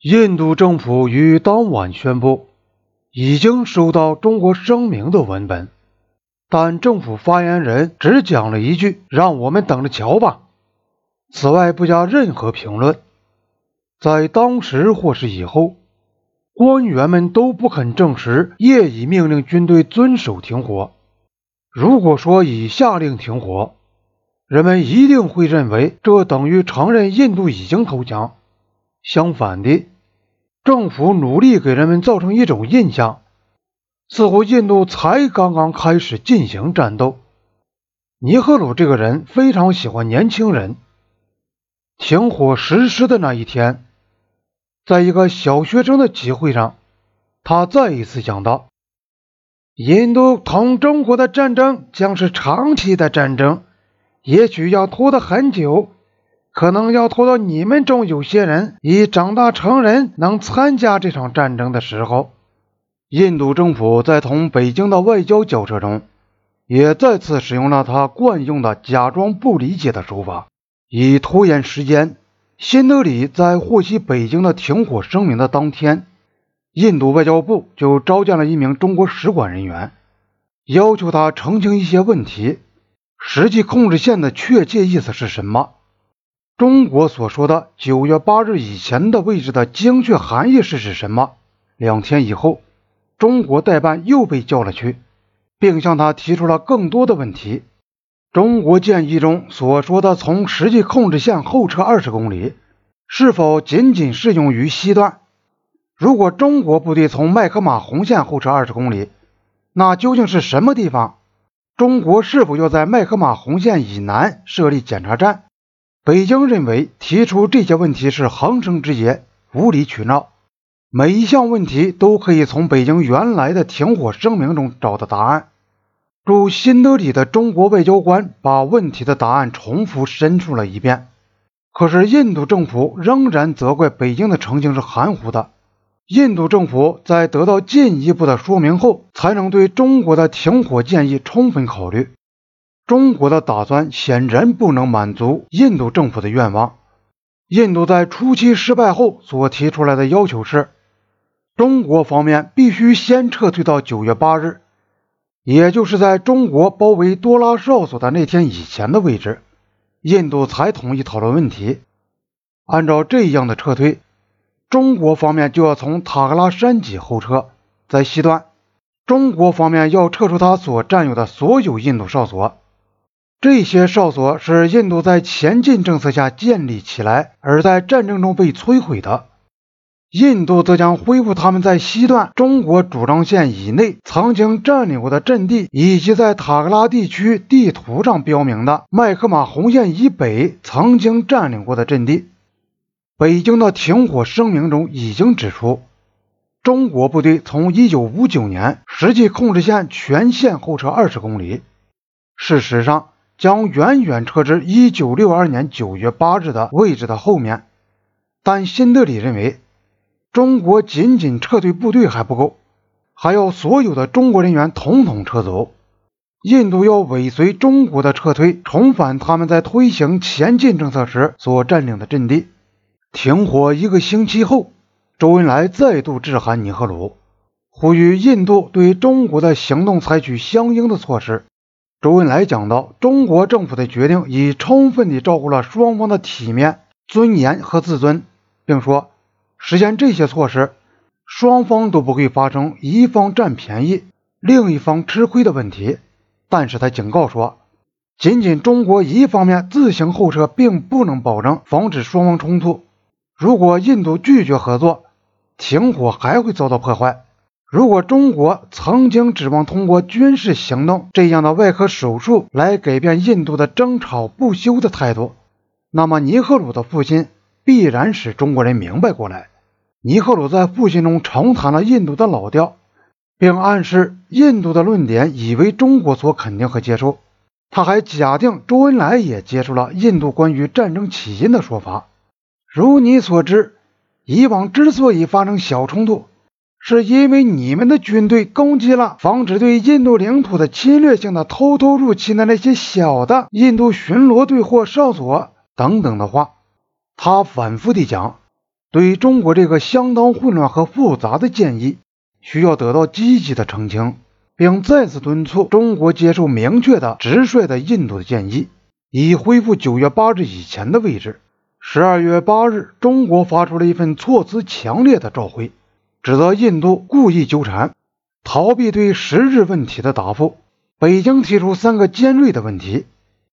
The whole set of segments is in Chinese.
印度政府于当晚宣布，已经收到中国声明的文本，但政府发言人只讲了一句：“让我们等着瞧吧。”此外不加任何评论。在当时或是以后，官员们都不肯证实叶已命令军队遵守停火。如果说已下令停火，人们一定会认为这等于承认印度已经投降。相反的，政府努力给人们造成一种印象，似乎印度才刚刚开始进行战斗。尼赫鲁这个人非常喜欢年轻人。停火实施的那一天，在一个小学生的集会上，他再一次讲到：“印度同中国的战争将是长期的战争，也许要拖得很久。”可能要拖到你们中有些人已长大成人，能参加这场战争的时候。印度政府在同北京的外交交涉中，也再次使用了他惯用的假装不理解的手法，以拖延时间。新德里在获悉北京的停火声明的当天，印度外交部就召见了一名中国使馆人员，要求他澄清一些问题：实际控制线的确切意思是什么？中国所说的九月八日以前的位置的精确含义是指什么？两天以后，中国代办又被叫了去，并向他提出了更多的问题。中国建议中所说的从实际控制线后撤二十公里，是否仅仅适用于西段？如果中国部队从麦克马洪线后撤二十公里，那究竟是什么地方？中国是否要在麦克马洪线以南设立检查站？北京认为提出这些问题是横生枝节、无理取闹，每一项问题都可以从北京原来的停火声明中找到答案。驻新德里的中国外交官把问题的答案重复申述了一遍，可是印度政府仍然责怪北京的澄清是含糊的。印度政府在得到进一步的说明后，才能对中国的停火建议充分考虑。中国的打算显然不能满足印度政府的愿望。印度在初期失败后所提出来的要求是，中国方面必须先撤退到九月八日，也就是在中国包围多拉哨所的那天以前的位置，印度才同意讨论问题。按照这样的撤退，中国方面就要从塔克拉山脊后撤，在西段，中国方面要撤出他所占有的所有印度哨所。这些哨所是印度在前进政策下建立起来，而在战争中被摧毁的。印度则将恢复他们在西段中国主张线以内曾经占领过的阵地，以及在塔克拉地区地图上标明的麦克马洪线以北曾经占领过的阵地。北京的停火声明中已经指出，中国部队从1959年实际控制线全线后撤20公里。事实上，将远远撤至一九六二年九月八日的位置的后面，但新德里认为，中国仅仅撤退部队还不够，还要所有的中国人员统统撤走。印度要尾随中国的撤退，重返他们在推行前进政策时所占领的阵地。停火一个星期后，周恩来再度致函尼赫鲁，呼吁印度对中国的行动采取相应的措施。周恩来讲到，中国政府的决定已充分地照顾了双方的体面、尊严和自尊，并说，实现这些措施，双方都不会发生一方占便宜、另一方吃亏的问题。但是他警告说，仅仅中国一方面自行后撤，并不能保证防止双方冲突。如果印度拒绝合作，停火还会遭到破坏。如果中国曾经指望通过军事行动这样的外科手术来改变印度的争吵不休的态度，那么尼赫鲁的父亲必然使中国人明白过来。尼赫鲁在父亲中重谈了印度的老调，并暗示印度的论点已为中国所肯定和接受。他还假定周恩来也接受了印度关于战争起因的说法。如你所知，以往之所以发生小冲突，是因为你们的军队攻击了防止对印度领土的侵略性的偷偷入侵的那些小的印度巡逻队或哨所等等的话，他反复地讲，对中国这个相当混乱和复杂的建议，需要得到积极的澄清，并再次敦促中国接受明确的直率的印度的建议，以恢复九月八日以前的位置。十二月八日，中国发出了一份措辞强烈的召回，指责印度故意纠缠，逃避对实质问题的答复。北京提出三个尖锐的问题：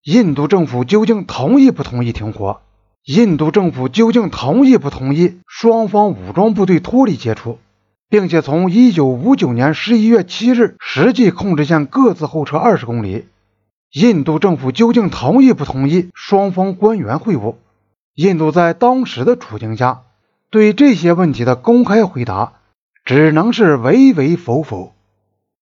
印度政府究竟同意不同意停火？印度政府究竟同意不同意双方武装部队脱离接触，并且从一九五九年十一月七日实际控制线各自后撤二十公里？印度政府究竟同意不同意双方官员会晤？印度在当时的处境下，对这些问题的公开回答只能是唯唯否否。